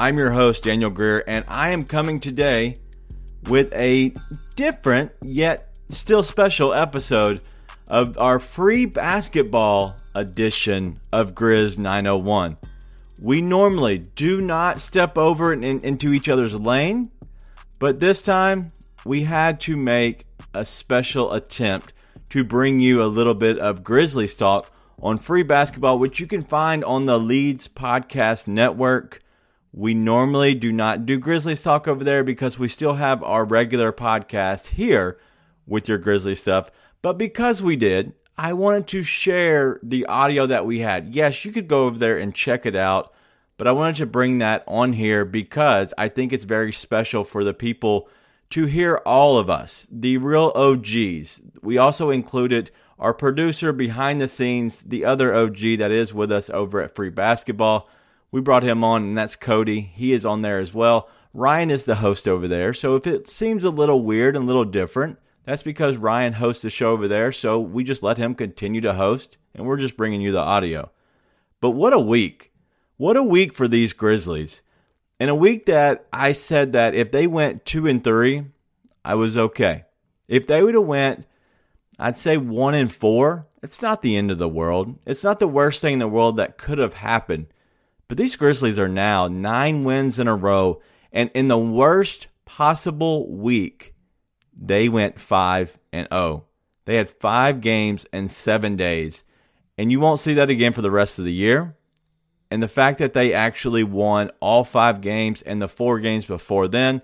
I'm your host, Daniel Greer, and I am coming today with a different yet still special episode of our free basketball edition of Grizz 901. We normally do not step over in, in, into each other's lane, but this time we had to make a special attempt to bring you a little bit of Grizzlies talk on free basketball, which you can find on the Leeds Podcast Network. We normally do not do Grizzlies talk over there because we still have our regular podcast here with your Grizzlies stuff. But because we did, I wanted to share the audio that we had. Yes, you could go over there and check it out, but I wanted to bring that on here because I think it's very special for the people to hear all of us, the real OGs. We also included our producer behind the scenes, the other OG that is with us over at Free Basketball. We brought him on, and that's Cody. He is on there as well. Ryan is the host over there. So if it seems a little weird and a little different, that's because Ryan hosts the show over there. So we just let him continue to host, and we're just bringing you the audio. But what a week! What a week for these Grizzlies. In a week that I said that if they went two and three, I was okay. If they would have went, I'd say one and four. It's not the end of the world. It's not the worst thing in the world that could have happened. But these Grizzlies are now nine wins in a row. And in the worst possible week, they went 5 and 0. They had five games in seven days. And you won't see that again for the rest of the year. And the fact that they actually won all five games and the four games before then,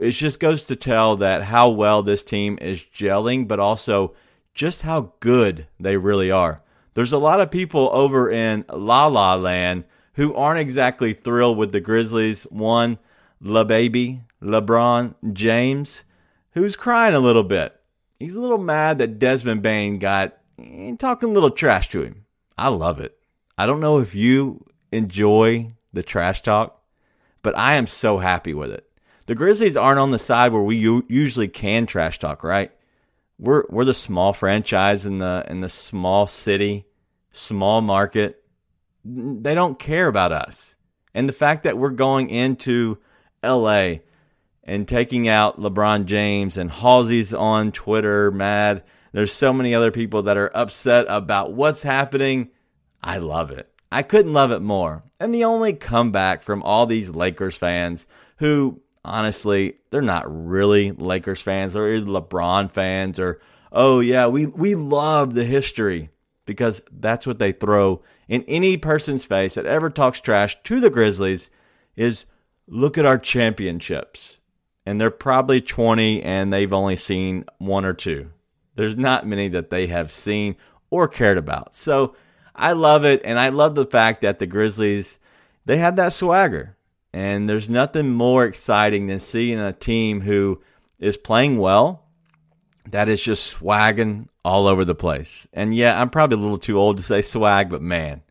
it just goes to tell that how well this team is gelling, but also just how good they really are. There's a lot of people over in La La Land who aren't exactly thrilled with the Grizzlies. One, La Baby, LeBron James, who's crying a little bit. He's a little mad that Desmond Bane got eh, talking a little trash to him. I love it. I don't know if you enjoy the trash talk, but I am so happy with it. The Grizzlies aren't on the side where we usually can trash talk, right? We're we're the small franchise in the in the small city, small market they don't care about us. And the fact that we're going into LA and taking out LeBron James and Halsey's on Twitter mad. There's so many other people that are upset about what's happening. I love it. I couldn't love it more. And the only comeback from all these Lakers fans who honestly, they're not really Lakers fans or LeBron fans or oh yeah, we we love the history because that's what they throw in any person's face that ever talks trash to the Grizzlies is look at our championships. And they're probably 20 and they've only seen one or two. There's not many that they have seen or cared about. So I love it and I love the fact that the Grizzlies they have that swagger. And there's nothing more exciting than seeing a team who is playing well that is just swagging all over the place. And yeah, I'm probably a little too old to say swag, but man,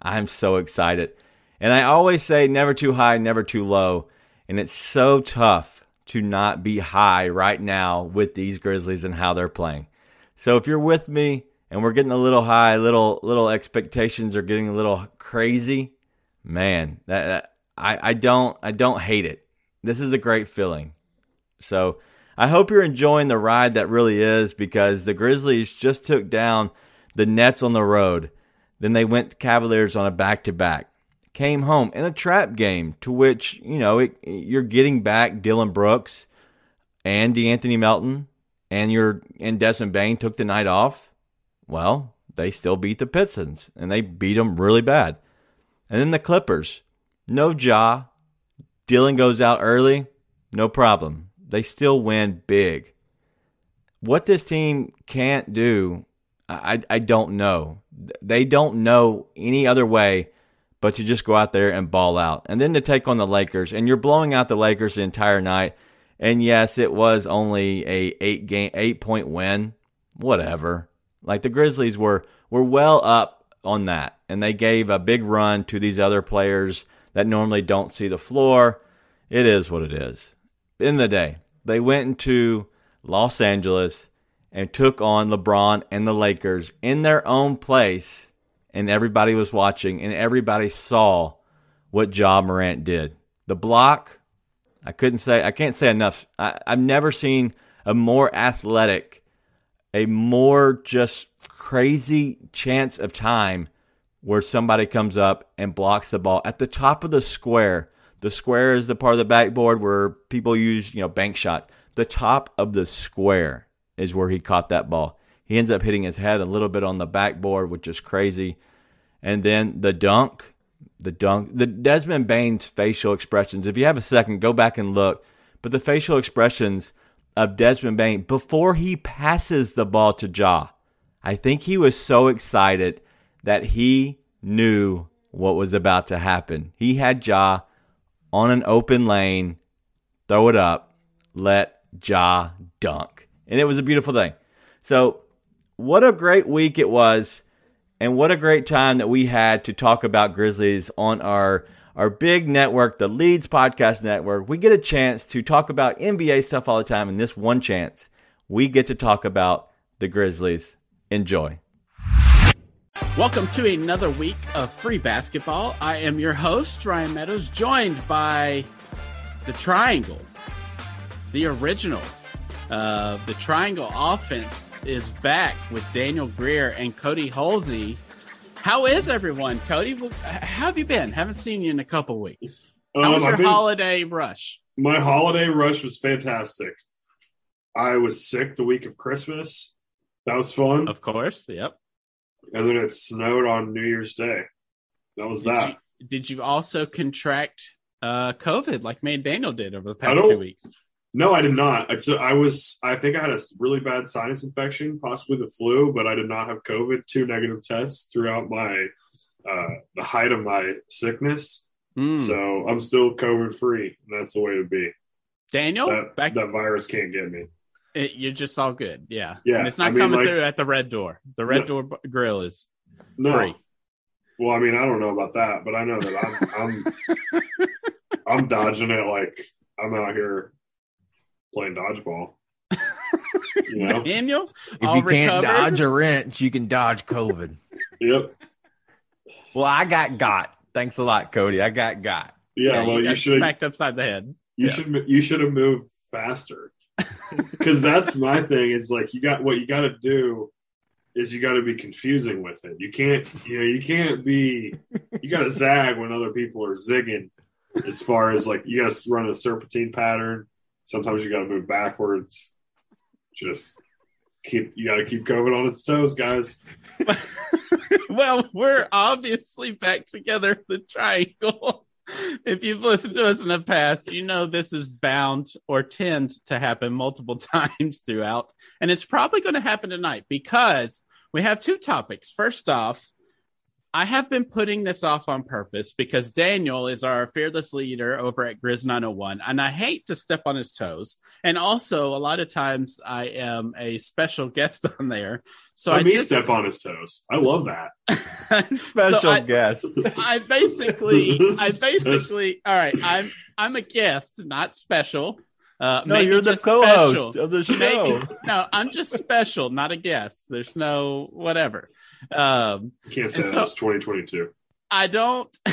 I'm so excited. And I always say never too high, never too low. And it's so tough to not be high right now with these Grizzlies and how they're playing. So if you're with me and we're getting a little high, little little expectations are getting a little crazy, man, that, that I, I don't I don't hate it. This is a great feeling. So I hope you're enjoying the ride that really is because the Grizzlies just took down the Nets on the road. Then they went Cavaliers on a back to back. Came home in a trap game to which, you know, it, you're getting back Dillon Brooks and De'Anthony Melton and your and Desmond Bane took the night off. Well, they still beat the Pistons and they beat them really bad. And then the Clippers, no Ja. Dillon goes out early, no problem they still win big. What this team can't do, I, I don't know. They don't know any other way but to just go out there and ball out. And then to take on the Lakers, and you're blowing out the Lakers the entire night. And yes, it was only a eight game, eight point win. Whatever. Like the Grizzlies were were well up on that, and they gave a big run to these other players that normally don't see the floor. It is what it is. In the day, they went into Los Angeles and took on LeBron and the Lakers in their own place, and everybody was watching, and everybody saw what Ja Morant did. The block, I couldn't say, I can't say enough. I, I've never seen a more athletic, a more just crazy chance of time where somebody comes up and blocks the ball at the top of the square. The square is the part of the backboard where people use, you know, bank shots. The top of the square is where he caught that ball. He ends up hitting his head a little bit on the backboard, which is crazy. And then the dunk, the dunk, the Desmond Bane's facial expressions. If you have a second, go back and look. But the facial expressions of Desmond Bane before he passes the ball to Ja, I think he was so excited that he knew what was about to happen. He had Ja on an open lane, throw it up, let Ja dunk. And it was a beautiful thing. So, what a great week it was, and what a great time that we had to talk about Grizzlies on our our big network, the Leads Podcast Network. We get a chance to talk about NBA stuff all the time, and this one chance, we get to talk about the Grizzlies. Enjoy. Welcome to another week of free basketball. I am your host, Ryan Meadows, joined by the Triangle, the original. Uh, the Triangle offense is back with Daniel Greer and Cody Halsey. How is everyone, Cody? How have you been? Haven't seen you in a couple weeks. How um, was your been, holiday rush? My holiday rush was fantastic. I was sick the week of Christmas. That was fun. Of course. Yep and then it snowed on New Year's Day. That was did that. You, did you also contract uh, COVID like me and Daniel did over the past two weeks? No, I did not. I, I was. I think I had a really bad sinus infection, possibly the flu, but I did not have COVID. Two negative tests throughout my uh, the height of my sickness. Mm. So I'm still COVID free. That's the way to be. Daniel, that, back- that virus can't get me. It, you're just all good. Yeah. Yeah. And it's not I mean, coming like, through at the red door. The red no, door grill is no. free. Well, I mean, I don't know about that, but I know that I'm I'm, I'm dodging it like I'm out here playing dodgeball. You know? Daniel, if you can't dodge a wrench, you can dodge COVID. yep. Well, I got got. Thanks a lot, Cody. I got got. Yeah, yeah well, you, you should smacked upside the head. You yeah. should you should have moved faster because that's my thing is like you got what you got to do is you got to be confusing with it. You can't you know you can't be you got to zag when other people are zigging as far as like you got to run a serpentine pattern. Sometimes you got to move backwards. Just keep you got to keep COVID on its toes guys. Well we're obviously back together the triangle if you've listened to us in the past, you know this is bound or tend to happen multiple times throughout. And it's probably going to happen tonight because we have two topics. First off, I have been putting this off on purpose because Daniel is our fearless leader over at Grizz 901, and I hate to step on his toes. And also, a lot of times I am a special guest on there, so Let I me just, step on his toes. I love that special so I, guest. I basically, I basically, all right. I'm I'm a guest, not special. Uh, no, you're the co-host special. of the show. Maybe, no, I'm just special, not a guest. There's no whatever. Um, Can't say that so, 2022. I don't.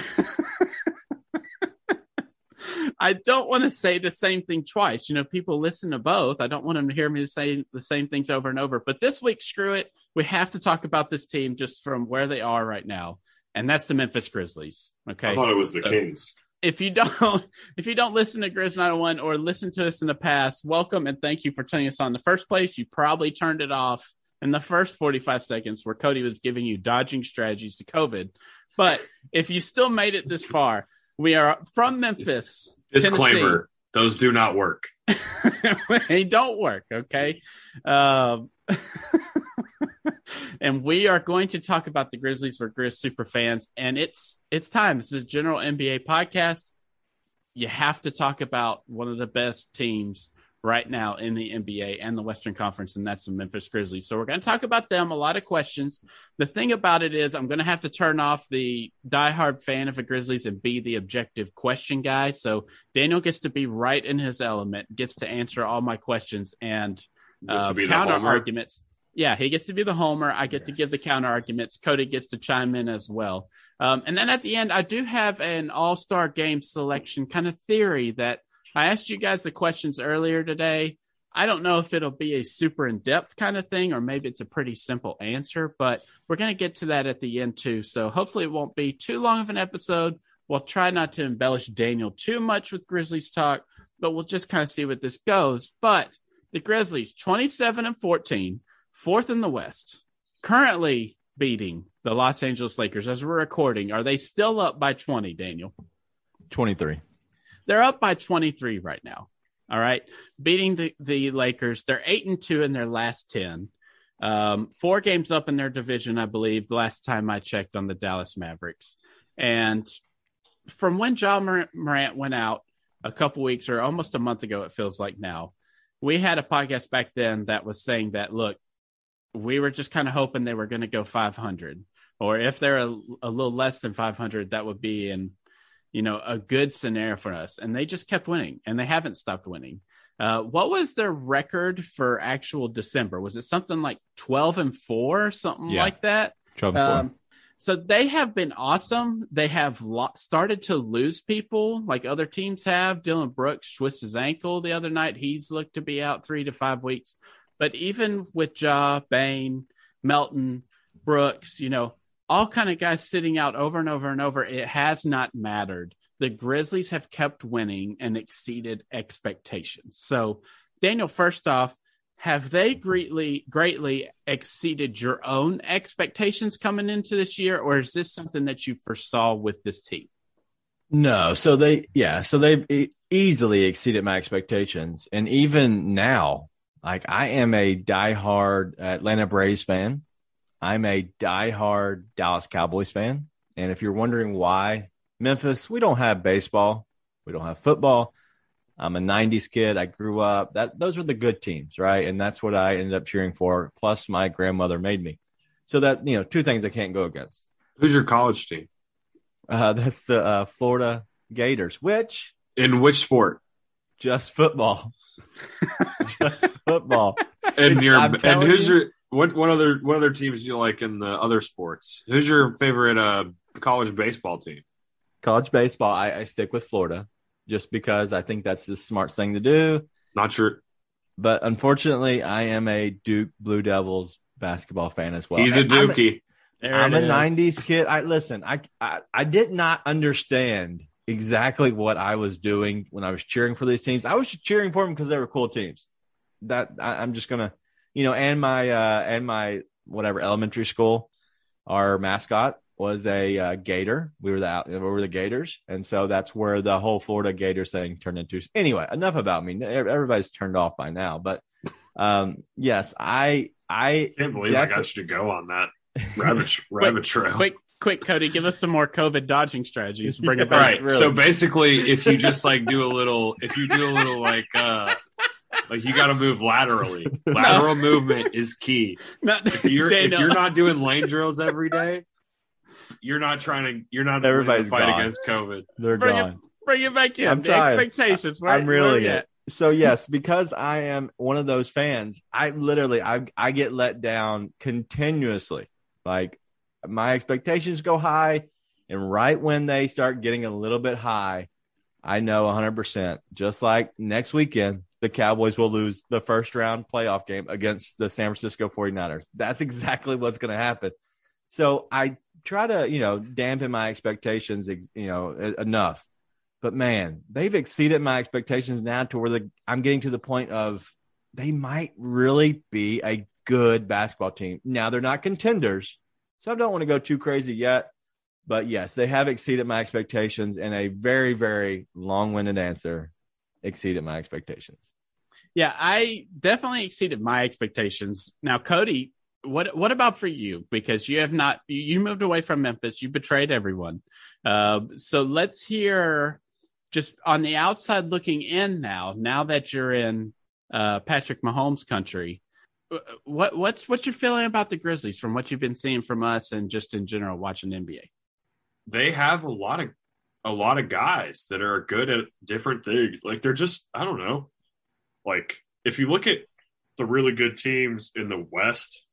I don't want to say the same thing twice. You know, people listen to both. I don't want them to hear me say the same things over and over. But this week, screw it. We have to talk about this team just from where they are right now, and that's the Memphis Grizzlies. Okay, I thought it was the so, Kings if you don't if you don't listen to Grizz 901 or listen to us in the past, welcome and thank you for turning us on. In the first place, you probably turned it off in the first 45 seconds where Cody was giving you dodging strategies to COVID. But if you still made it this far, we are from Memphis. Disclaimer: Tennessee. those do not work. they don't work. Okay. Um, and we are going to talk about the Grizzlies for Grizz super fans. And it's it's time. This is a general NBA podcast. You have to talk about one of the best teams right now in the NBA and the Western Conference, and that's the Memphis Grizzlies. So we're going to talk about them. A lot of questions. The thing about it is, I'm going to have to turn off the diehard fan of the Grizzlies and be the objective question guy. So Daniel gets to be right in his element, gets to answer all my questions and uh, counter arguments. Yeah, he gets to be the homer. I get to give the counter arguments. Cody gets to chime in as well. Um, and then at the end, I do have an all star game selection kind of theory that I asked you guys the questions earlier today. I don't know if it'll be a super in depth kind of thing or maybe it's a pretty simple answer, but we're going to get to that at the end too. So hopefully it won't be too long of an episode. We'll try not to embellish Daniel too much with Grizzlies talk, but we'll just kind of see what this goes. But the Grizzlies, 27 and 14, fourth in the West, currently beating the Los Angeles Lakers as we're recording. Are they still up by 20, Daniel? 23. They're up by 23 right now. All right. Beating the, the Lakers. They're eight and two in their last 10. Um, four games up in their division, I believe, the last time I checked on the Dallas Mavericks. And from when Ja Morant went out a couple weeks or almost a month ago, it feels like now, we had a podcast back then that was saying that, look, we were just kind of hoping they were going to go 500. Or if they're a, a little less than 500, that would be in you know, a good scenario for us. And they just kept winning and they haven't stopped winning. Uh, what was their record for actual December? Was it something like 12 and four, something yeah. like that? 12 and um, four. So they have been awesome. They have lo- started to lose people like other teams have. Dillon Brooks twisted his ankle the other night. He's looked to be out three to five weeks. But even with Ja, Bane, Melton, Brooks, you know, all kind of guys sitting out over and over and over. It has not mattered. The Grizzlies have kept winning and exceeded expectations. So, Daniel, first off, have they greatly greatly exceeded your own expectations coming into this year, or is this something that you foresaw with this team? No, so they yeah, so they easily exceeded my expectations, and even now, like I am a diehard Atlanta Braves fan. I'm a diehard Dallas Cowboys fan. And if you're wondering why, Memphis, we don't have baseball, we don't have football. I'm a 90s kid. I grew up. That those were the good teams, right? And that's what I ended up cheering for. Plus, my grandmother made me. So that you know, two things I can't go against. Who's your college team? Uh, that's the uh, Florida Gators. Which in which sport? Just football. just football. And your and who's you, your what what other what other teams do you like in the other sports? Who's your favorite uh, college baseball team? College baseball, I, I stick with Florida just because I think that's the smart thing to do. Not sure, but unfortunately, I am a Duke Blue Devils basketball fan as well. He's a Dookie. I'm a, I'm a '90s kid. I listen. I, I I did not understand exactly what I was doing when I was cheering for these teams. I was cheering for them because they were cool teams. That I, I'm just gonna you know, and my uh, and my whatever elementary school, our mascot was a uh, gator. We were the we were the Gators, and so that's where the whole Florida Gators thing turned into. Anyway, enough about me. Everybody's turned off by now, but um, yes, I I can't believe I got you to go on that rabbit rabbit trail. Quick, quick, Cody, give us some more COVID dodging strategies. Bring it back. right. Really. So basically, if you just like do a little, if you do a little like uh like you got to move laterally. Lateral no. movement is key. Not, if you're if you're not doing lane drills every day, you're not trying to. You're not everybody's fight gone. against COVID. They're bring gone. It, bring it back in. I'm the trying. expectations. Right? I'm really it. So yes, because I am one of those fans, I literally I I get let down continuously. Like my expectations go high, and right when they start getting a little bit high, I know 100%. Just like next weekend, the Cowboys will lose the first round playoff game against the San Francisco 49ers. That's exactly what's going to happen. So I try to, you know, dampen my expectations, you know, enough. But man, they've exceeded my expectations now to where the, I'm getting to the point of they might really be a good basketball team. Now they're not contenders, so I don't want to go too crazy yet. But yes, they have exceeded my expectations in a very, very long winded answer exceeded my expectations. Yeah, I definitely exceeded my expectations. Now, Cody what what about for you? Because you have not you, you moved away from Memphis. You betrayed everyone. Uh, so let's hear just on the outside looking in now. Now that you're in uh, Patrick Mahomes country, uh, what what's what's your feeling about the Grizzlies from what you've been seeing from us and just in general watching the NBA? They have a lot of a lot of guys that are good at different things. Like they're just I don't know. Like if you look at the really good teams in the West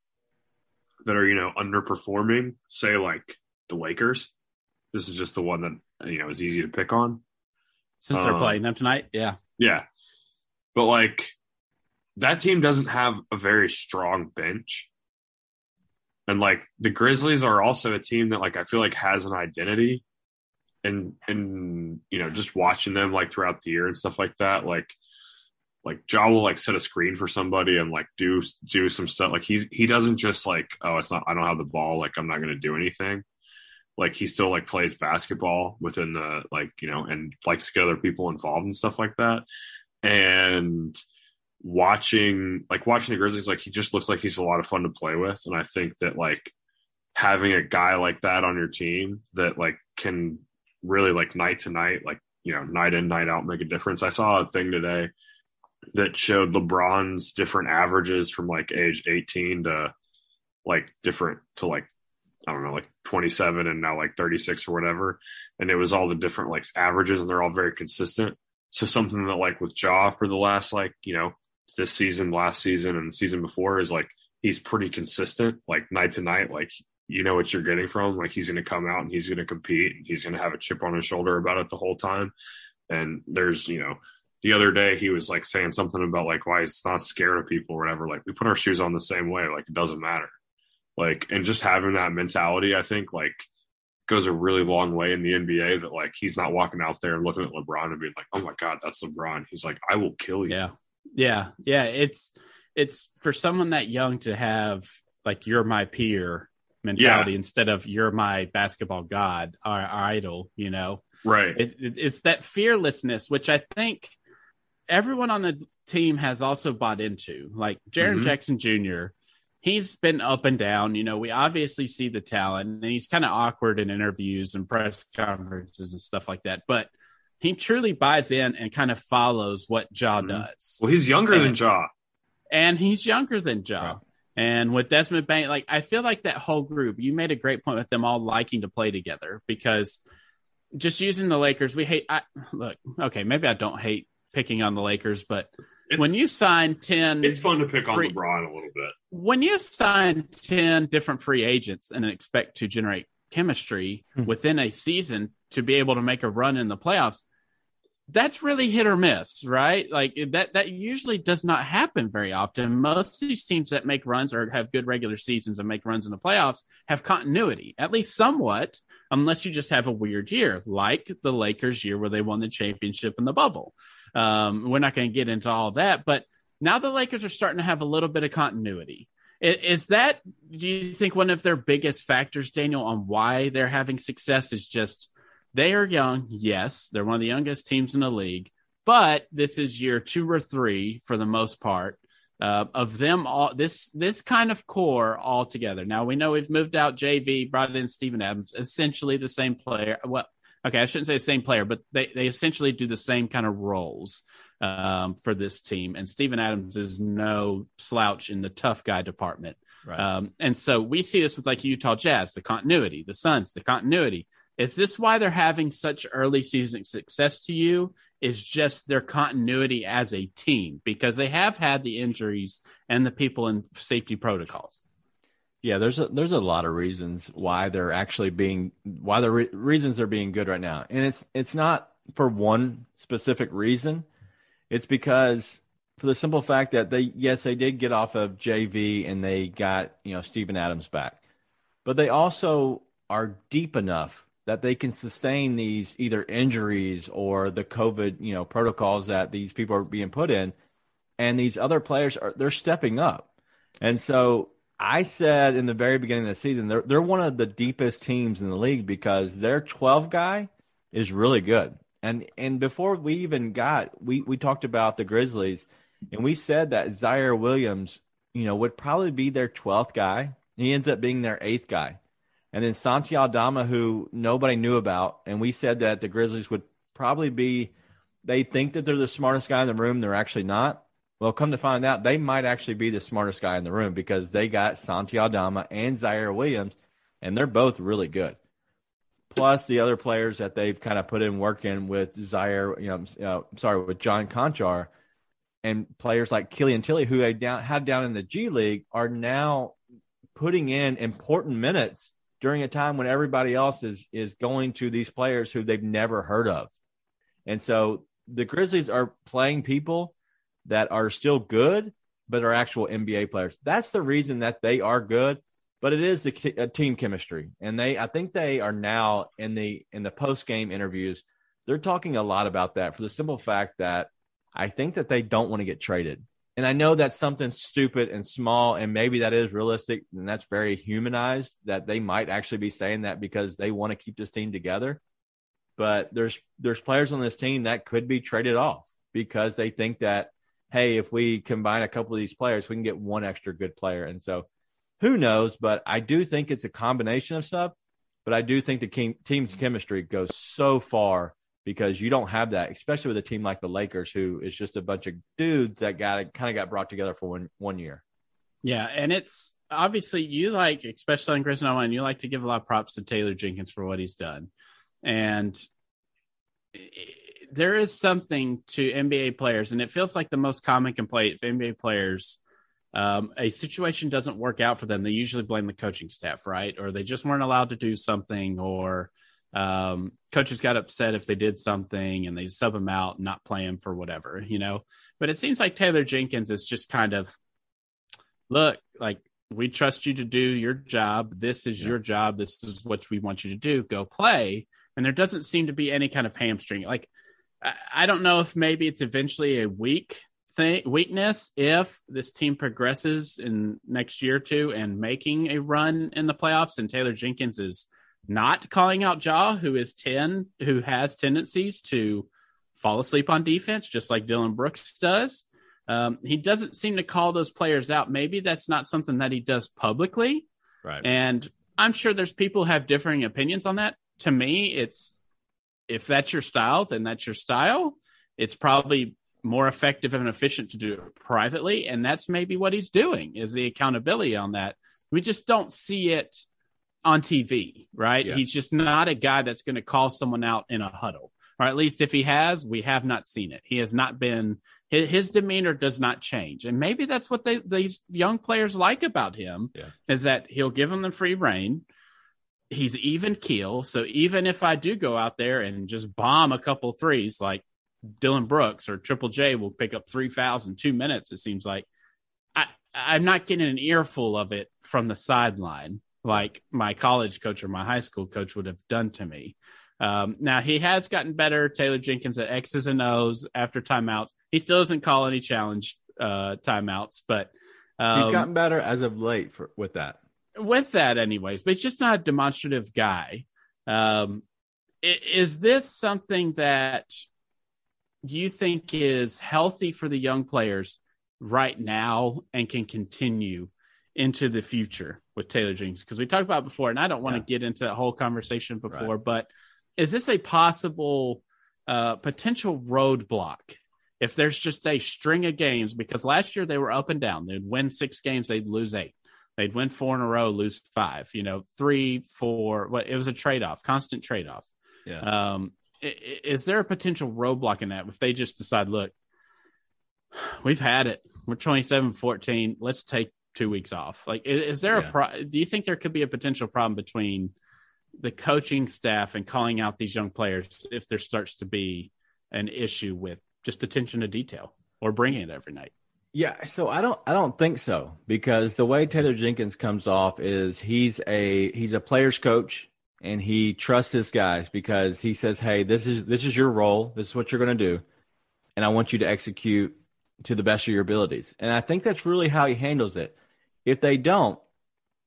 that are you know underperforming, say like the Lakers. This is just the one that you know is easy to pick on since they're Um, playing them tonight. Yeah, Yeah. But like that team doesn't have a very strong bench. And like the Grizzlies are also a team that like I feel like has an identity and and you know, just watching them like throughout the year and stuff like that, like like Ja will like set a screen for somebody and like do do some stuff. Like he he doesn't just like, oh, it's not I don't have the ball, like I'm not gonna do anything. Like he still like plays basketball within the like, you know, and likes to get other people involved and stuff like that and watching like watching the Grizzlies, like he just looks like he's a lot of fun to play with. And I think that like having a guy like that on your team that like can really like night to night, like you know, night in, night out make a difference. I saw a thing today that showed LeBron's different averages from like age 18 to like different to like I don't know, like 27 and now like 36 or whatever. And it was all the different like averages and they're all very consistent. So something that like with Ja for the last like, you know, this season, last season, and season before is like he's pretty consistent, like night to night. Like you know what you're getting from. Like he's going to come out and he's going to compete. And he's going to have a chip on his shoulder about it the whole time. And there's, you know, the other day he was like saying something about like why he's not scared of people or whatever. Like we put our shoes on the same way. Like it doesn't matter. Like and just having that mentality, I think like goes a really long way in the NBA. That like he's not walking out there and looking at LeBron and being like, "Oh my god, that's LeBron." He's like, "I will kill you." yeah, yeah, yeah. It's it's for someone that young to have like you're my peer mentality instead of you're my basketball god, our, our idol. You know, Right. it, it, it's that fearlessness which i think everyone on the team has also bought into like Jaren Mhm. jackson jr he's been up and down you know we obviously see the talent and he's kind of awkward in interviews and press conferences and stuff like that but he truly buys in and kind of follows what Ja Mhm. does well, he's younger than And- Ja. and he's younger than Joe. Right. And with Desmond Bane, like I feel like that whole group, you made a great point with them all liking to play together because just using the Lakers, we hate. I, look, okay, maybe I don't hate picking on the Lakers, but It's, when you sign ten, it's fun to pick on free- LeBron a little bit. when you sign 10 different free agents and expect to generate chemistry Hmm. within a season to be able to make a run in the playoffs that's really hit or miss right? Like that that usually does not happen very often. Most of these teams that make runs or have good regular seasons and make runs in the playoffs have continuity at least somewhat unless you just have a weird year like the lakers year where they won the championship in the bubble. Um, we're not going to get into all that but now the Lakers are starting to have a little bit of continuity. I- Is that, do you think, one of their biggest factors, Daniel, on why they're having success is just they are young? Yes, they're one of the youngest teams in the league, but this is year two or three for the most part uh, of them all. This this kind of core all together. Now we know we've moved out JV, brought in Steven Adams, essentially the same player. Well, okay, I shouldn't say the same player, but they they essentially do the same kind of roles um, for this team. And Steven Adams is no slouch in the tough guy department. Right. Um, and so we see this with like Utah Jazz, the continuity, the Suns, the continuity. Is this why they're having such early season success to you? Is just their continuity as a team because they have had the injuries and the people in safety protocols. Yeah, there's a there's a lot of reasons why they're actually being why the re- reasons they're being good right now, and it's it's not for one specific reason. It's because for the simple fact that they yes they did get off of JV and they got you know Steven Adams back, but they also are deep enough that they can sustain these either injuries or the COVID you know protocols that these people are being put in, and these other players are they're stepping up, and so I said in the very beginning of the season, they're they're one of the deepest teams in the league because their 12 guy is really good. And and before we even got we we talked about the Grizzlies and we said that Ziaire Williams you know, would probably be their 12th guy. He ends up being their eighth guy. And then Santi Aldama, who nobody knew about. And we said that the Grizzlies would probably be, they think that they're the smartest guy in the room. They're actually not. Well, come to find out, they might actually be the smartest guy in the room because they got Santi Aldama and Ziaire Williams, and they're both really good. Plus the other players that they've kind of put in work in with Ziaire, you know, uh, sorry, with John Konchar, and players like Killian Tillie, who they down, had down in the G League, are now putting in important minutes during a time when everybody else is is going to these players who they've never heard of. And so the Grizzlies are playing people that are still good, but are actual NBA players. That's the reason that they are good. But it is the uh, team chemistry, and they I think they are now in the in the post game interviews. They're talking a lot about that for the simple fact that I think that they don't want to get traded. And I know that's something stupid and small, and maybe that is realistic, and that's very humanized that they might actually be saying that because they want to keep this team together. But there's there's players on this team that could be traded off because they think that hey, if we combine a couple of these players, we can get one extra good player. And so who knows? But I do think it's a combination of stuff. But I do think the team, team's chemistry goes so far because you don't have that, especially with a team like the Lakers, who is just a bunch of dudes that got kind of got brought together for one one year. Yeah, and it's obviously you like, especially on Chris Nolan, you like to give a lot of props to Taylor Jenkins for what he's done, and there is something to NBA players, and it feels like the most common complaint of NBA players. Um, a situation doesn't work out for them, they usually blame the coaching staff, right? Or they just weren't allowed to do something, or um, coaches got upset if they did something and they sub them out, not play him for whatever, you know. But it seems like Taylor Jenkins is just kind of, look, like we trust you to do your job. This is yeah. your job. This is what we want you to do. Go play. And there doesn't seem to be any kind of hamstring. Like I, I don't know if maybe it's eventually a weak thing, weakness if this team progresses in next year or two and making a run in the playoffs. And Taylor Jenkins is not calling out Ja, who is 10, who has tendencies to fall asleep on defense, just like Dillon Brooks does. Um, he doesn't seem to call those players out. Maybe that's not something that he does publicly. Right. And I'm sure there's people have differing opinions on that. To me, it's if that's your style, then that's your style. It's probably more effective and efficient to do it privately. And that's maybe what he's doing is the accountability on that. We just don't see it on TV, right? Yeah. He's just not a guy that's going to call someone out in a huddle, or at least if he has, we have not seen it. He has not been his, his demeanor does not change, and maybe that's what they, these young players like about him yeah. is that he'll give them the free reign. He's even keel, so even if I do go out there and just bomb a couple threes, like Dillon Brooks or Triple J will pick up three fouls in two minutes, it seems like. I, I'm not getting an earful of it from the sideline like my college coach or my high school coach would have done to me. Um, now he has gotten better, Taylor Jenkins at X's and O's after timeouts. He still doesn't call any challenge uh, timeouts, but um, he's gotten better as of late for, with that. With that, anyways, but he's just not a demonstrative guy. Um, is this something that you think is healthy for the young players right now and can continue into the future with Taylor Jenkins? Because we talked about before, and I don't want to yeah. get into that whole conversation before, right. but is this a possible uh, potential roadblock if there's just a string of games? Because last year they were up and down. They'd win six games, they'd lose eight. They'd win four in a row, lose five. You know, three, four. What it was a trade off, constant trade off. Yeah. Um, is there a potential roadblock in that if they just decide, look, we've had it. We're 27 14. Let's take two weeks off. Like, is, is there yeah. a pro? Do you think there could be a potential problem between the coaching staff and calling out these young players if there starts to be an issue with just attention to detail or bringing it every night? Yeah, so I don't I don't think so because the way Taylor Jenkins comes off is he's a he's a player's coach and he trusts his guys because he says, "Hey, this is this is your role. This is what you're going to do, and I want you to execute to the best of your abilities." And I think that's really how he handles it. If they don't,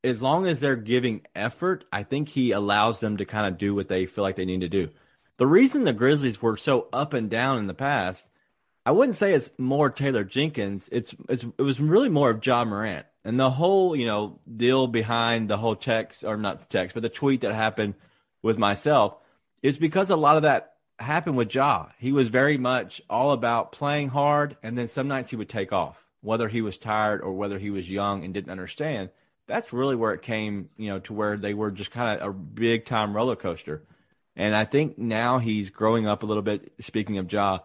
as long as they're giving effort, I think he allows them to kind of do what they feel like they need to do. The reason the Grizzlies were so up and down in the past, I wouldn't say it's more Taylor Jenkins. It's it's it was really more of Ja Morant and the whole you know deal behind the whole text or not the text, but the tweet that happened with myself is because a lot of that happened with Ja. He was very much all about playing hard, and then some nights he would take off, whether he was tired or whether he was young and didn't understand. That's really where it came, you know, to where they were just kind of a big time roller coaster. And I think now he's growing up a little bit. Speaking of Ja,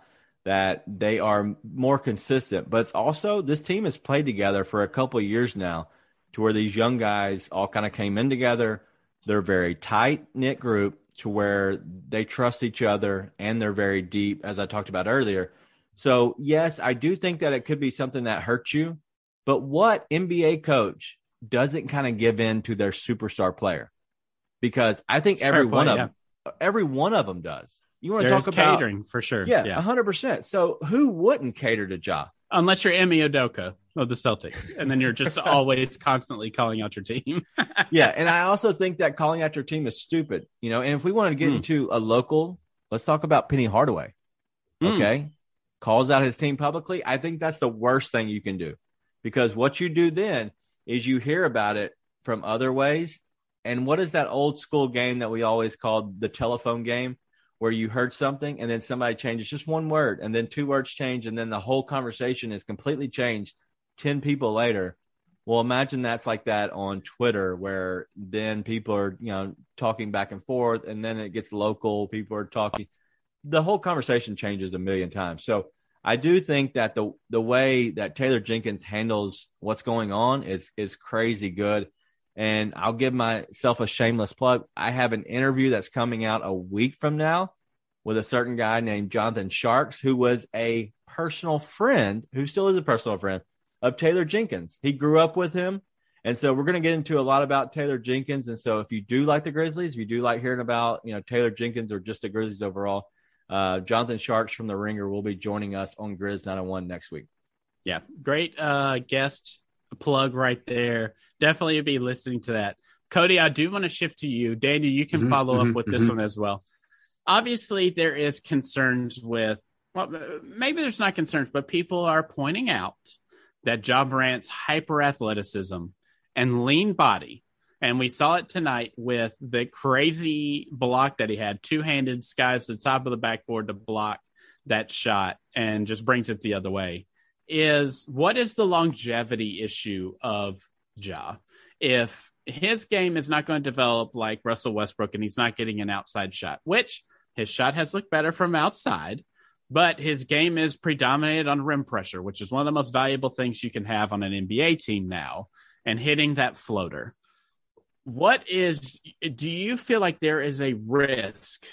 that they are more consistent. But it's also this team has played together for a couple of years now, to where these young guys all kind of came in together. They're very tight knit group to where they trust each other and they're very deep, as I talked about earlier. So, yes, I do think that it could be something that hurts you. But what NBA coach doesn't kind of give in to their superstar player? Because I think every one of them, every one of them does. You want to talk about catering for sure? Yeah, hundred percent. So who wouldn't cater to Ja? Unless you're Ime Udoka of the Celtics, and then you're just always constantly calling out your team. yeah, and I also think that calling out your team is stupid. You know, and if we want to get mm. into a local, let's talk about Penny Hardaway. Mm. Okay, calls out his team publicly. I think that's the worst thing you can do because what you do then is you hear about it from other ways. And what is that old school game that we always called the telephone game? where you heard something and then somebody changes just one word and then two words change and then the whole conversation is completely changed 10 people later well imagine that's like that on twitter where then people are you know talking back and forth and then it gets local people are talking the whole conversation changes a million times so i do think that the the way that taylor jenkins handles what's going on is is crazy good and I'll give myself a shameless plug. I have an interview that's coming out a week from now with a certain guy named Jonathan Tjarks, who was a personal friend, who still is a personal friend of Taylor Jenkins. He grew up with him. And so we're going to get into a lot about Taylor Jenkins. And so if you do like the Grizzlies, if you do like hearing about, you know, Taylor Jenkins or just the Grizzlies overall, uh, Jonathan Tjarks from the Ringer will be joining us on Grizz 901 next week. Yeah, great uh, guest plug right there. Definitely be listening to that. Cody, I do want to shift to you. Daniel, you can mm-hmm, follow mm-hmm, up with this mm-hmm. one as well. Obviously, there is concerns with, well, maybe there's not concerns, but people are pointing out that Ja Morant's hyper athleticism and lean body, and we saw it tonight with the crazy block that he had, two handed skies to the top of the backboard to block that shot and just brings it the other way is what is the longevity issue of Ja? If his game is not going to develop like Russell Westbrook and he's not getting an outside shot, which his shot has looked better from outside, but his game is predominated on rim pressure, which is one of the most valuable things you can have on an NBA team now, and hitting that floater. What is, do you feel like there is a risk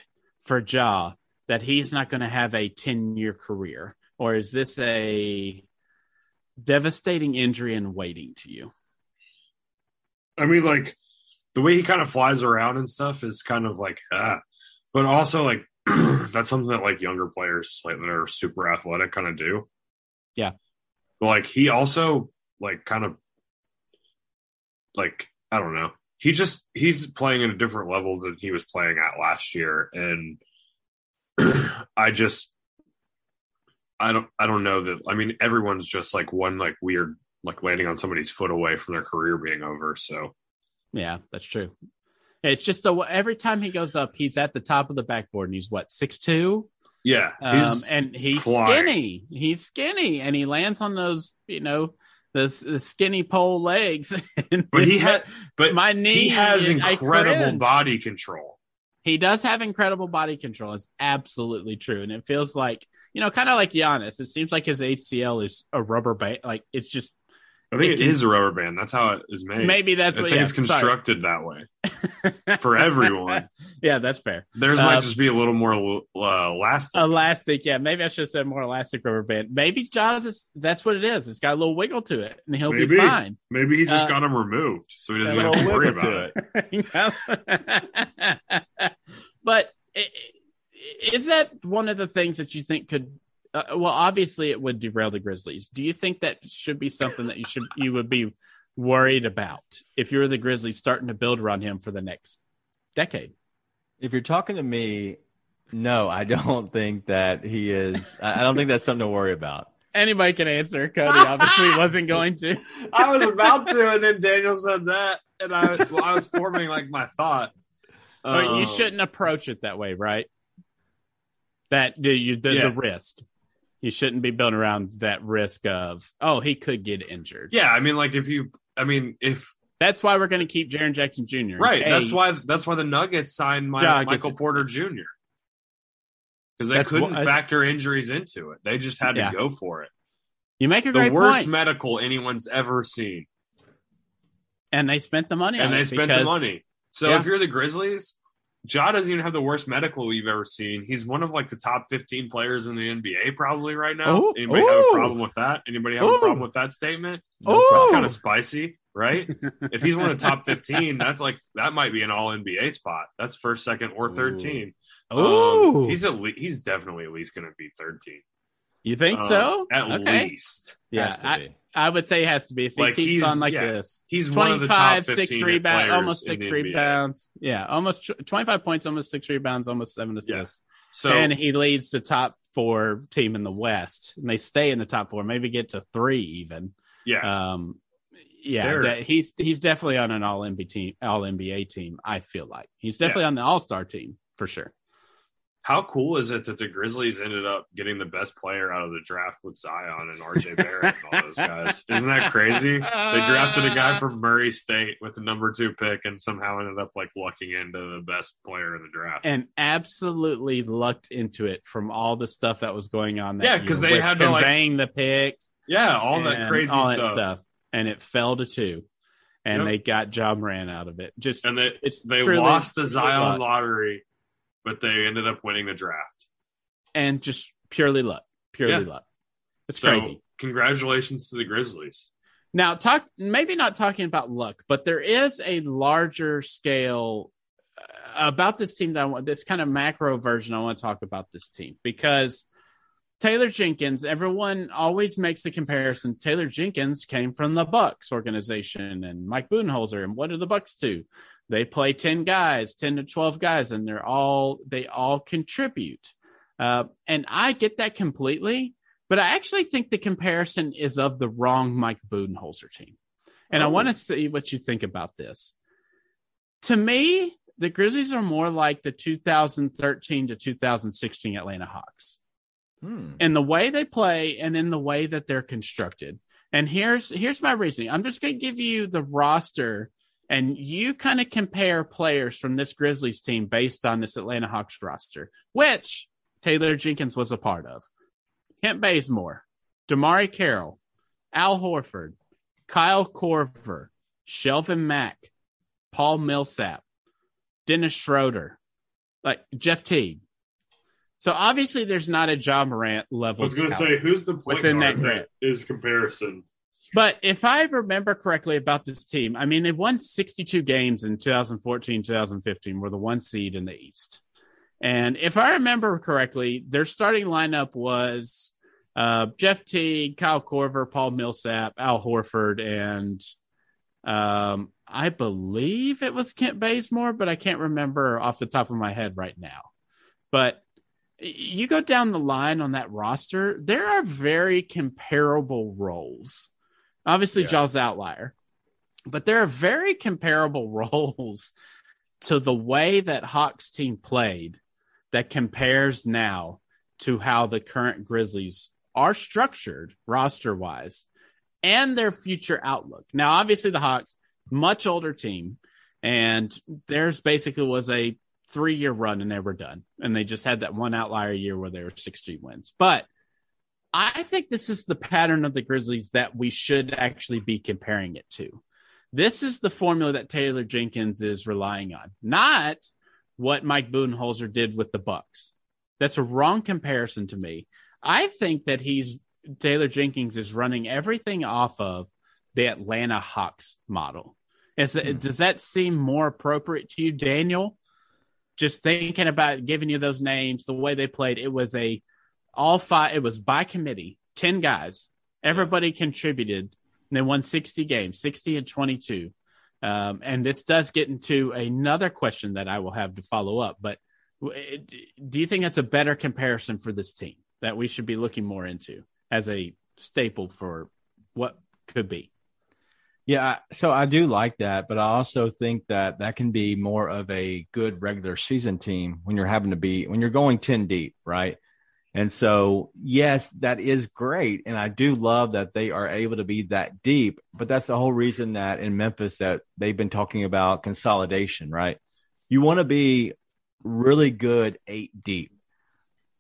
for Ja that he's not going to have a 10 year career? or is this a devastating injury in waiting to you? I mean, like the way he kind of flies around and stuff is kind of like, ah. but also like that's something that like younger players like that are super athletic kind of do. Yeah, but like he also like kind of like I don't know. He just he's playing at a different level than he was playing at last year, and I just I don't I don't know that I mean everyone's just like one like weird like landing on somebody's foot away from their career being over. So yeah, that's true. It's just the every time he goes up, he's at the top of the backboard and he's what six two. Yeah, um, and he's flying. skinny. He's skinny, and he lands on those you know the, the skinny pole legs. but he had, but my knee. He has incredible body control. He does have incredible body control. It's absolutely true, and it feels like you know, kind of like Giannis. It seems like his ACL is a rubber band. Like it's just. I think it, it is a rubber band. That's how it is made. Maybe that's I what. think yeah, it's constructed sorry. that way for everyone. yeah, that's fair. Theirs um, might just be a little more uh, elastic. Elastic, yeah. Maybe I should have said more elastic rubber band. Maybe Ja's is that's what it is. It's got a little wiggle to it, and he'll maybe, be fine. Maybe he just uh, got him removed, so he doesn't have to worry about it. but. It, is that one of the things that you think could uh, well obviously it would derail the grizzlies do you think that should be something that you should you would be worried about if you're the grizzlies starting to build around him for the next decade if you're talking to me No, I don't think that he is. I I don't think that's something to worry about. Anybody can answer. Cody obviously wasn't going to. I was about to, and then Daniel said that, and I, well, I was forming like my thought. But Um, you shouldn't approach it that way, right? That do you the, Yeah. the risk. You shouldn't be built around that risk of oh he could get injured. Yeah, I mean, like if you, I mean, if That's why we're going to keep Jaren Jackson Jr. right, that's why that's why the Nuggets signed my, Michael. Porter Jr. Because they That's couldn't what- factor injuries into it; they just had Yeah. to go for it. you make a The worst point. medical anyone's ever seen, and they spent the money and they spent the money. So Yeah. if you're the Grizzlies, Ja doesn't even have the worst medical you've ever seen. He's one of like the top 15 players in the NBA probably right now. Ooh. Anybody have a problem with that? Anybody have Ooh. a problem with that statement? Ooh. That's kind of spicy, right? if he's one of the top 15, that's like that might be an all NBA spot. That's first, second, or third Ooh. team. Ooh, Um, he's at le- he's definitely at least going to be third team. you think Um, so? At okay. least. Yeah, I, be. I would say it has to be if he Like, keeps he's- on like yeah. this. He's one of the top 25, 15 six rebounds, almost six the NBA. rebounds. Yeah, almost tw- 25 points, almost six rebounds, almost seven assists. So and he leads the top four team in the West. And they stay in the top four, maybe get to three even. yeah, Um, yeah, that, he's he's definitely on an all NBA team. All NBA team. I feel like he's definitely on the All Star team for sure. How cool is it that the Grizzlies ended up getting the best player out of the draft with Zion and RJ Barrett and all those guys? Isn't that crazy? They drafted a guy from Murray State with the number two pick and somehow ended up like lucking into the best player in the draft. and absolutely lucked into it from all the stuff that was going on. That Yeah, because they had to, like- the pick, yeah, all that and crazy all stuff. that stuff, and it fell to two, and Yep. they got Ja Morant out of it. Just And they it's they truly- lost the Zion luck. lottery, but they ended up winning the draft. and just purely luck, purely Yeah. luck. It's So crazy. congratulations to the Grizzlies. Now, talk maybe not talking about luck, but there is a larger scale uh, about this team that I want. This kind of macro version. I want to talk about this team because Taylor Jenkins. Everyone always makes the comparison. Taylor Jenkins came from the Bucks organization, and Mike Budenholzer. And what do the Bucks do? They play ten guys, ten to twelve guys, and they're all they all contribute. Uh, and I get that completely. But I actually think the comparison is of the wrong Mike Budenholzer team. And I Oh. want to see what you think about this. To me, the Grizzlies are more like the 2013 to 2016 Atlanta Hawks Hmm. in the way they play and in the way that they're constructed. And here's here's my reasoning. I'm just going to give you the roster and you kind of compare players from this Grizzlies team based on this Atlanta Hawks roster, which Taylor Jenkins was a part of. Kent Bazemore, DeMarre Carroll, Al Horford, Kyle Korver, Shelvin Mack, Paul Millsap, Dennis Schroeder, like Jeff Teague. So obviously there's not a Ja Morant level. I was going to say, who's the point Within that that is comparison? But if I remember correctly about this team, I mean, they won 62 games in 2014, 2015, were the one seed in the East. And if I remember correctly, their starting lineup was uh, Jeff Teague, Kyle Korver, Paul Millsap, Al Horford, and um, I believe it was Kent Bazemore, but I can't remember off the top of my head right now. But you go down the line on that roster, there are very comparable roles. Obviously, Yeah. Ja's outlier, but there are very comparable roles to the way that Hawks team played that compares now to how the current Grizzlies are structured roster wise and their future outlook. Now, obviously, the Hawks, much older team, and theirs basically was a three year run and they were done. And they just had that one outlier year where they were 60 wins. But I think this is the pattern of the Grizzlies that we should actually be comparing it to. This is the formula that Taylor Jenkins is relying on, not what Mike Budenholzer did with the Bucks. That's a wrong comparison to me. I think that he's Taylor Jenkins is running everything off of the Atlanta Hawks model. Is it, hmm. Does that seem more appropriate to you, Daniel? Just thinking about giving you those names, the way they played, it was a all five. It was by committee, ten guys. Everybody contributed. And they won sixty games, sixty and twenty-two. Um, and this does get into another question that I will have to follow up. But Do you think that's a better comparison for this team that we should be looking more into as a staple for what could be? Yeah, so I do like that, but I also think that that can be more of a good regular season team when you're having to be when you're going 10 deep, right? And so, yes, that is great. And I do love that they are able to be that deep. But that's the whole reason that in Memphis that they've been talking about consolidation, right? You want to be really good eight deep.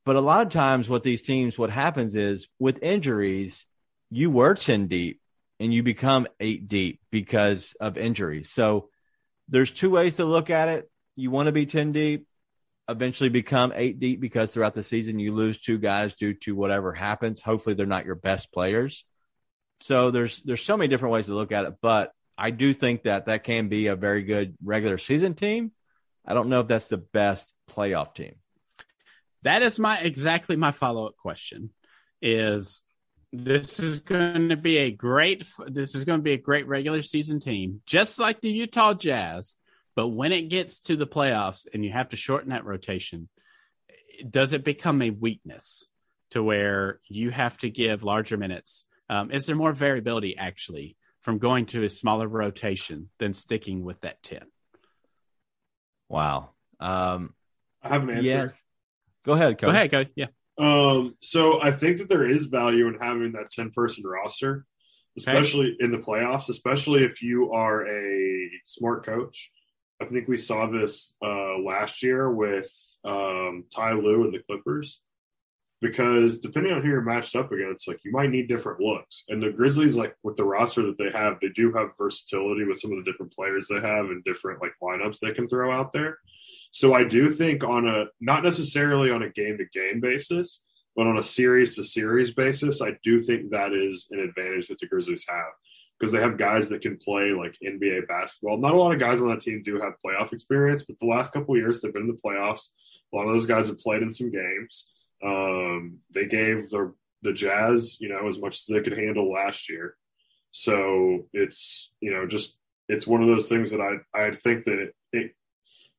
But a lot of times what these teams, what happens is with injuries, you were 10 deep and you become eight deep because of injuries. So there's two ways to look at it. You want to be 10 deep eventually become eight deep because throughout the season you lose two guys due to whatever happens. Hopefully they're not your best players. So there's there's so many different ways to look at it, but I do think that that can be a very good regular season team. I don't know if that's the best playoff team. That is my exactly my follow up question. Is this is going to be a great this is going to be a great regular season team, just like the Utah Jazz but when it gets to the playoffs and you have to shorten that rotation, does it become a weakness to where you have to give larger minutes? Um, is there more variability actually from going to a smaller rotation than sticking with that 10? Wow. Um, I have an answer. Yes. Go ahead. Cody. Go ahead. Go. Yeah. Um, so I think that there is value in having that 10 person roster, especially okay. in the playoffs, especially if you are a smart coach I think we saw this uh, last year with um, Ty Lue and the Clippers because depending on who you're matched up against, like you might need different looks. And the Grizzlies, like with the roster that they have, they do have versatility with some of the different players they have and different like lineups they can throw out there. So I do think on a not necessarily on a game to game basis, but on a series to series basis, I do think that is an advantage that the Grizzlies have because they have guys that can play like NBA basketball. Not a lot of guys on that team do have playoff experience, but the last couple years they've been in the playoffs. A lot of those guys have played in some games. Um, they gave the the Jazz, you know, as much as they could handle last year. So it's you know just it's one of those things that I I think that it, it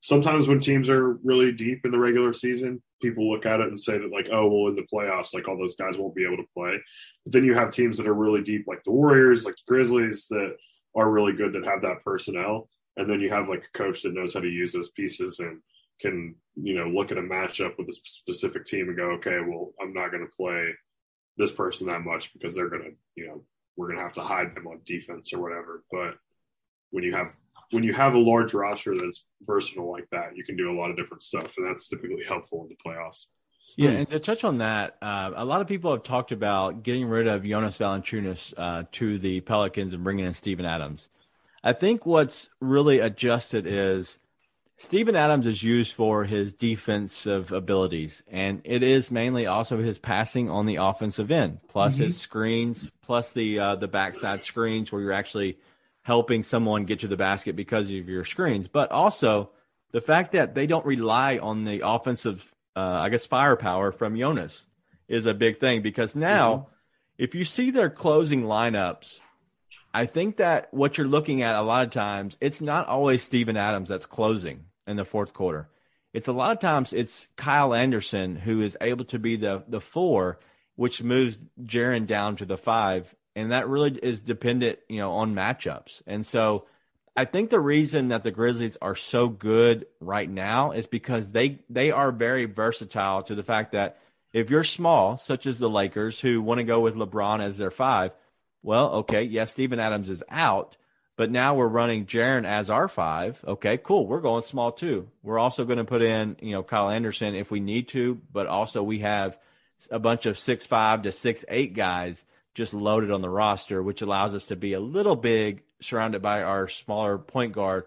sometimes when teams are really deep in the regular season, people look at it and say that like, oh, well, in the playoffs, like all those guys won't be able to play. But then you have teams that are really deep, like the Warriors, like the Grizzlies, that are really good that have that personnel. And then you have like a coach that knows how to use those pieces and can, you know, look at a matchup with a specific team and go, okay, well, I'm not going to play this person that much because they're going to, you know, we're going to have to hide them on defense or whatever. But when you have when you have a large roster that's versatile like that, you can do a lot of different stuff, and that's typically helpful in the playoffs. Yeah, and to touch on that, uh, a lot of people have talked about getting rid of Jonas Valanciunas uh, to the Pelicans and bringing in Steven Adams. I think what's really adjusted is Steven Adams is used for his defensive abilities, and it is mainly also his passing on the offensive end, plus mm-hmm. his screens, plus the uh, the backside screens where you're actually – helping someone get to the basket because of your screens, but also the fact that they don't rely on the offensive, uh, I guess, firepower from Jonas is a big thing because now, mm-hmm. if you see their closing lineups, I think that what you're looking at a lot of times, it's not always Steven Adams that's closing in the fourth quarter. It's a lot of times it's Kyle Anderson who is able to be the the four, which moves Jaren down to the five and that really is dependent, you know, on matchups. And so I think the reason that the Grizzlies are so good right now is because they they are very versatile to the fact that if you're small, such as the Lakers who want to go with LeBron as their five, well, okay, yes, Steven Adams is out, but now we're running Jaren as our five. Okay, cool. We're going small too. We're also going to put in, you know, Kyle Anderson if we need to, but also we have a bunch of six five to six eight guys just loaded on the roster, which allows us to be a little big surrounded by our smaller point guard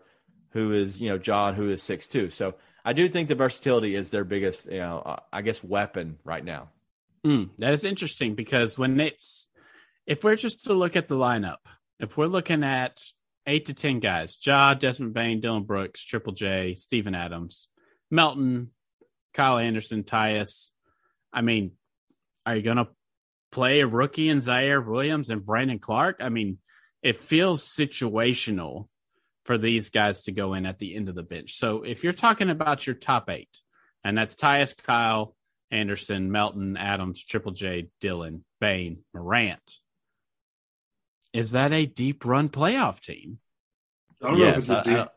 who is, you know, John, who is six two. So I do think the versatility is their biggest, you know, I guess weapon right now. Mm, that is interesting because when it's, if we're just to look at the lineup, if we're looking at eight to 10 guys, Ja, Desmond Bane, Dillon Brooks, Triple J, Steven Adams, Melton, Kyle Anderson, Tyus. I mean, are you to play a rookie in Ziaire Williams and Brandon Clarke. I mean, it feels situational for these guys to go in at the end of the bench. So if you're talking about your top eight, and that's Tyus, Kyle, Anderson, Melton, Adams, Triple J, Dillon, Bane, Morant. Is that a deep run playoff team? I don't know if it's a deep.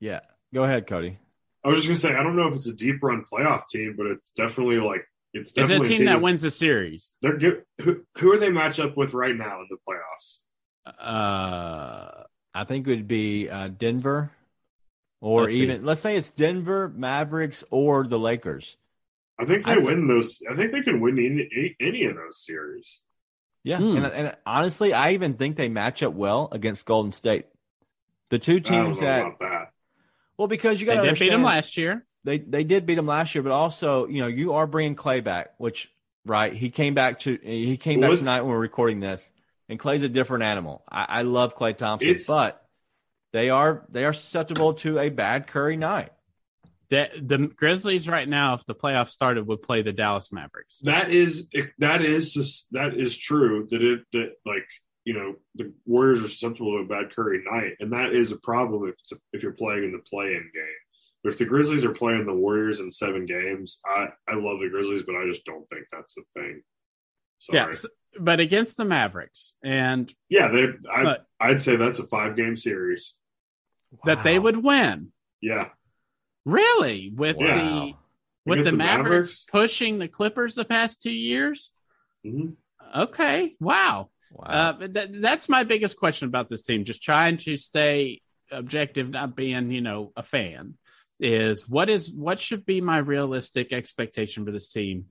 yeah. Go ahead, Cody. I was just gonna say I don't know if it's a deep run playoff team, but it's definitely like it's Is it a definitely team that wins the series? They're good. Who, who are they match up with right now in the playoffs? Uh, I think it would be uh, Denver, or Let's see. even let's say it's Denver, Mavericks, or the Lakers. I think they I- win those. I think they can win any, any, any of those series. Yeah, Hmm. and, and honestly, I even think they match up well against Golden State. The two I don't know teams that about that. well, because you they got to beat them last year. They they did beat them last year, but also you know you are bringing Klay back, which right he came back to he came Well, back it's- tonight when we're recording this, and Klay's a different animal. I, I love Klay Thompson, but they are they are susceptible to a bad Curry night. The, the Grizzlies right now, if the playoffs started, would play the Dallas Mavericks. That is that is that is true. That it that like you know the Warriors are susceptible to a bad Curry night, and that is a problem if it's a, if you're playing in the play-in game. But if the Grizzlies are playing the Warriors in seven games, I I love the Grizzlies, but I just don't think that's a thing. Sorry. Yes, but against the Mavericks, and Yeah, they. I, But- I'd say that's a five game series. that they would win. Yeah, Really, with Wow. the with Against the the Mavericks, Mavericks? pushing the Clippers the past two years. hmm Okay, wow. Wow. Uh, that, that's my biggest question about this team. Just trying to stay objective, not being, you know, a fan. Is what is what should be my realistic expectation for this team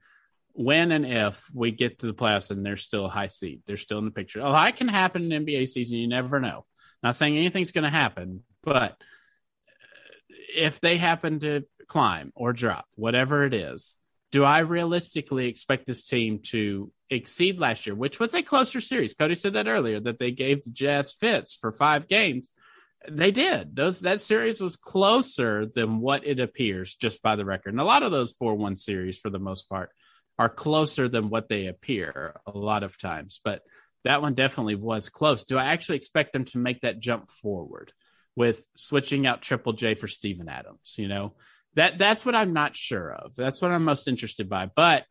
when and if we get to the playoffs and they're still a high seed, they're still in the picture. Oh, that can happen in NBA season. You never know. Not saying anything's going to happen, but if they happen to climb or drop, whatever it is, do I realistically expect this team to exceed last year, which was a closer series? Cody said that earlier that they gave the Jazz fits for five games. They did. Those that series was closer than what it appears just by the record. And a lot of those 4-1 series for the most part are closer than what they appear a lot of times. But that one definitely was close. Do I actually expect them to make that jump forward with switching out Triple J for Steven Adams? You know, that that's what I'm not sure of. That's what I'm most interested by. But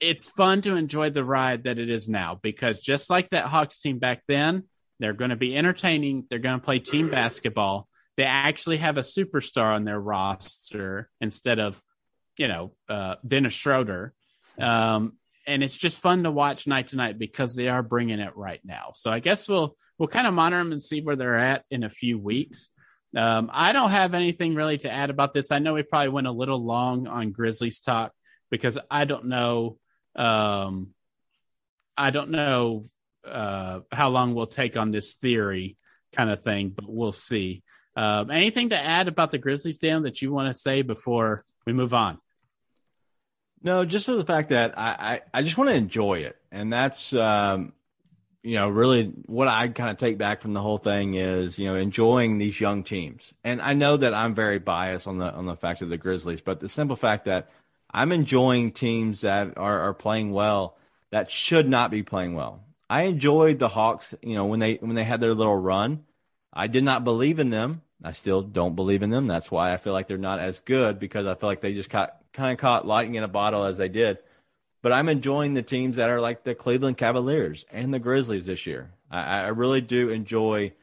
it's fun to enjoy the ride that it is now because just like that Hawks team back then, they're going to be entertaining. They're going to play team basketball. They actually have a superstar on their roster instead of, you know, uh, Dennis Schroeder. Um, and it's just fun to watch night to night because they are bringing it right now. So I guess we'll we'll kind of monitor them and see where they're at in a few weeks. Um, I don't have anything really to add about this. I know we probably went a little long on Grizzlies talk because I don't know. Um, I don't know uh, how long we'll take on this theory kind of thing, but we'll see. Um, anything to add about the Grizzlies, Dan, that you want to say before we move on? No, just for the fact that I, I, I just want to enjoy it. And that's, um, you know, really what I kind of take back from the whole thing is, you know, enjoying these young teams. And I know that I'm very biased on the, on the fact of the Grizzlies, but the simple fact that I'm enjoying teams that are, are playing well that should not be playing well. I enjoyed the Hawks, you know, when they, when they had their little run. I did not believe in them. I still don't believe in them. That's why I feel like they're not as good because I feel like they just caught kind of caught lightning in a bottle as they did. But I'm enjoying the teams that are like the Cleveland Cavaliers and the Grizzlies this year. I, I really do enjoy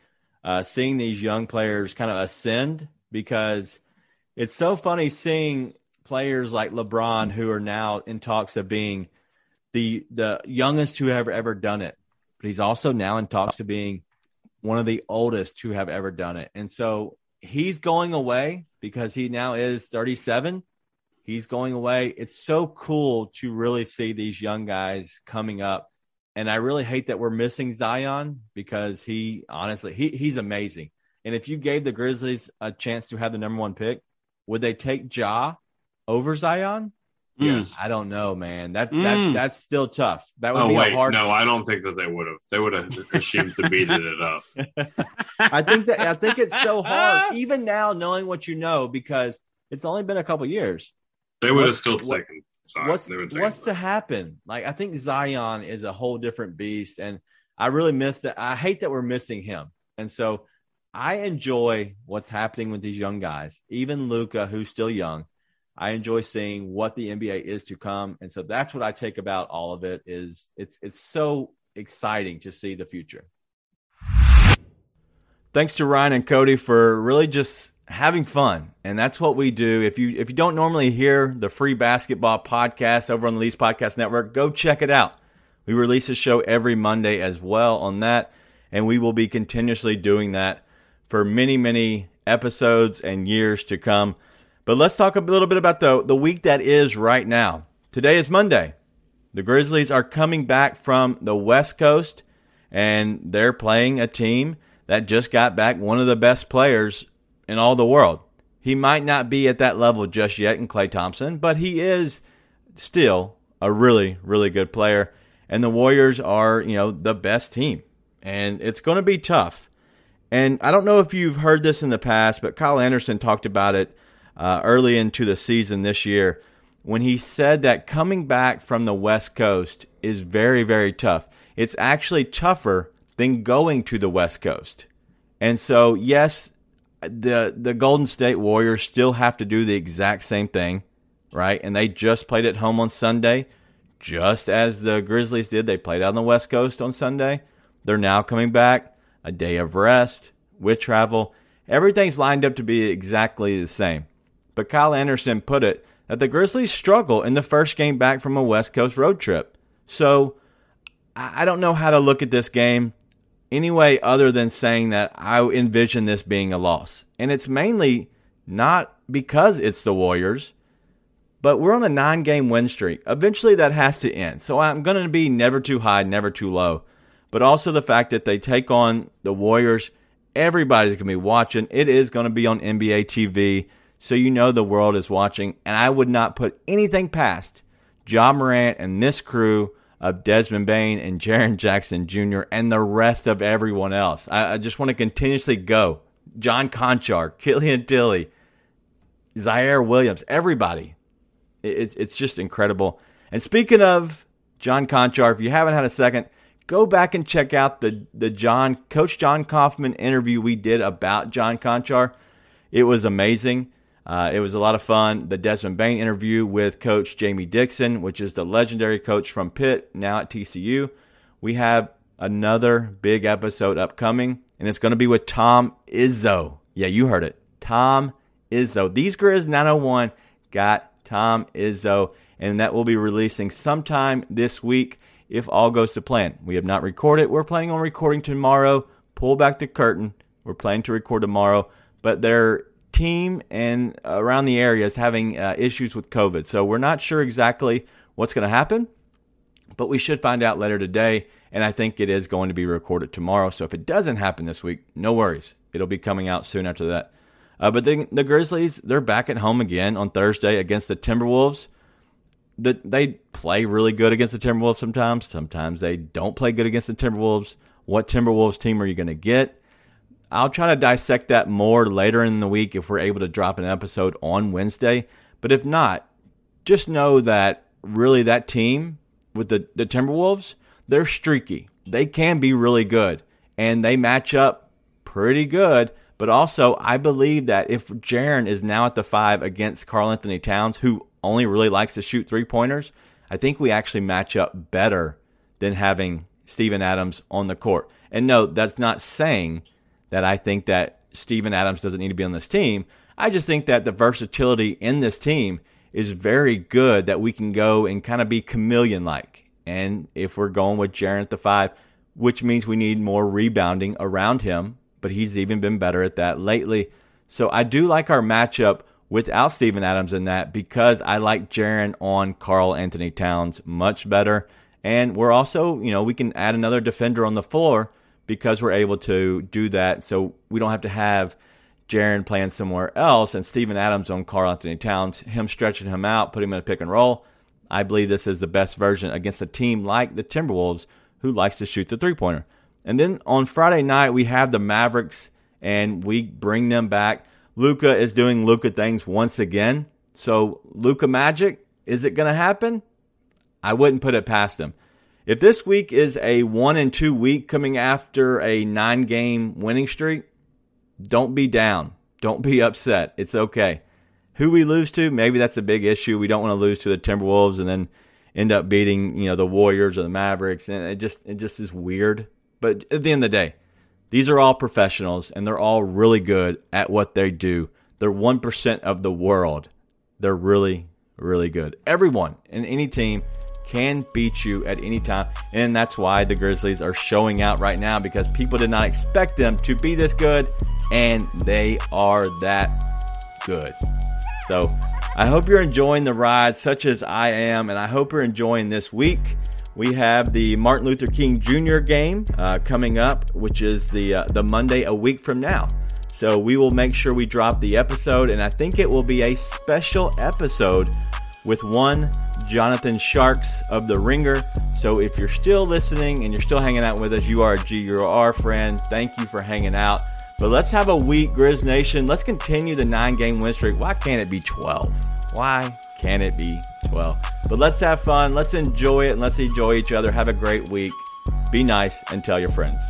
uh, seeing these young players kind of ascend because it's so funny seeing players like LeBron who are now in talks of being the the youngest who have ever done it. But he's also now in talks to being one of the oldest who have ever done it. And so he's going away because he now is 37. He's going away. It's so cool to really see these young guys coming up. And I really hate that we're missing Zion because he honestly he he's amazing. And if you gave the Grizzlies a chance to have the number one pick, would they take Ja over Zion? Yes. I don't know, man. That Mm. that that's still tough. That would Oh be wait, a hard. no, I don't think that they would have. They would have assumed to beat it up. I think that I think it's so hard, even now, knowing what you know, because it's only been a couple years. They would have still what- taken. Sorry, what's what's to happen? Like I think Zion is a whole different beast, and I really miss that. I hate that we're missing him, and so I enjoy what's happening with these young guys, even Luka, who's still young. I enjoy seeing what the NBA is to come, and so that's what I take about all of it. Is it's it's so exciting to see the future. Thanks to Ryan and Cody for really just having fun, and that's what we do. If you if you don't normally hear the free basketball podcast over on the Leafs Podcast Network, go check it out. We release a show every Monday as well on that, and we will be continuously doing that for many many episodes and years to come. But let's talk a little bit about the the week that is right now. Today is Monday. The Grizzlies are coming back from the West Coast, and they're playing a team that just got back one of the best players in all the world. He might not be at that level just yet in Klay Thompson, but he is still a really, really good player. And the Warriors are, you know, the best team. And it's going to be tough. And I don't know if you've heard this in the past, but Kyle Anderson talked about it uh, early into the season this year when he said that coming back from the West Coast is very, very tough. It's actually tougher than going to the West Coast. And so, yes, the the Golden State Warriors still have to do the exact same thing, right? And they just played at home on Sunday, just as the Grizzlies did. They played out on the West Coast on Sunday. They're now coming back, a day of rest with travel. Everything's lined up to be exactly the same. But Kyle Anderson put it that the Grizzlies struggle in the first game back from a West Coast road trip. So I don't know how to look at this game anyway other than saying that I envision this being a loss. And it's mainly not because it's the Warriors, but we're on a nine game win streak. Eventually that has to end. So I'm going to be never too high, never too low. But also the fact that they take on the Warriors, everybody's going to be watching. It is going to be on NBA TV. So you know the world is watching. And I would not put anything past Ja Morant and this crew of Desmond Bane and Jaren Jackson Jr. and the rest of everyone else. I, I just want to continuously go. John Konchar, Killian Tillie, Ziaire Williams, everybody. It, it's just incredible. And speaking of John Konchar, if you haven't had a second, go back and check out the the John Coach John Kaufman interview we did about John Konchar. It was amazing. Uh, it was a lot of fun. The Desmond Bane interview with Coach Jamie Dixon, which is the legendary coach from Pitt, now at TCU. We have another big episode upcoming, and it's going to be with Tom Izzo. Yeah, you heard it. Tom Izzo. These Grizz 901 got Tom Izzo, and that will be releasing sometime this week if all goes to plan. We have not recorded. We're planning on recording tomorrow. Pull back the curtain. We're planning to record tomorrow, but there team and around the area is having uh, issues with COVID. So we're not sure exactly what's going to happen, but we should find out later today. And I think it is going to be recorded tomorrow. So if it doesn't happen this week, no worries. It'll be coming out soon after that. Uh, but then the Grizzlies, they're back at home again on Thursday against the Timberwolves. The, they play really good against the Timberwolves sometimes. Sometimes they don't play good against the Timberwolves. What Timberwolves team are you going to get? I'll try to dissect that more later in the week if we're able to drop an episode on Wednesday. But if not, just know that really that team with the, the Timberwolves, they're streaky. They can be really good and they match up pretty good. But also, I believe that if Jaren is now at the five against Karl-Anthony Towns, who only really likes to shoot three pointers, I think we actually match up better than having Steven Adams on the court. And no, that's not saying that I think that Steven Adams doesn't need to be on this team. I just think that the versatility in this team is very good that we can go and kind of be chameleon like. And if we're going with Jaren at the five, which means we need more rebounding around him, but he's even been better at that lately. So I do like our matchup without Steven Adams in that because I like Jaren on Karl-Anthony Towns much better. And we're also, you know, we can add another defender on the floor because we're able to do that. So we don't have to have Jaren playing somewhere else and Steven Adams on Karl-Anthony Towns, him stretching him out, putting him in a pick and roll. I believe this is the best version against a team like the Timberwolves who likes to shoot the three pointer. And then on Friday night, we have the Mavericks and we bring them back. Luka is doing Luka things once again. So, Luka Magic, is it going to happen? I wouldn't put it past him. If this week is a one and two week coming after a nine game winning streak, don't be down. Don't be upset. It's okay. Who we lose to, maybe that's a big issue. We don't want to lose to the Timberwolves and then end up beating, you know, the Warriors or the Mavericks. And it just it just is weird. But at the end of the day, these are all professionals and they're all really good at what they do. They're 1% of the world. They're really, really good. Everyone in any team can beat you at any time. And that's why the Grizzlies are showing out right now because people did not expect them to be this good, and they are that good. So I hope you're enjoying the ride, such as I am, and I hope you're enjoying this week. We have the Martin Luther King Jr. game uh, coming up, which is the uh, the Monday a week from now. So we will make sure we drop the episode, and I think it will be a special episode with one Jonathan Tjarks of The Ringer. So if you're still listening and you're still hanging out with us, you are a G, you're our friend. Thank you for hanging out. But let's have a week, Grizz Nation. Let's continue the nine game win streak. Why can't it be 12? Why can't it be 12? But let's have fun. Let's enjoy it and let's enjoy each other. Have a great week. Be nice and tell your friends.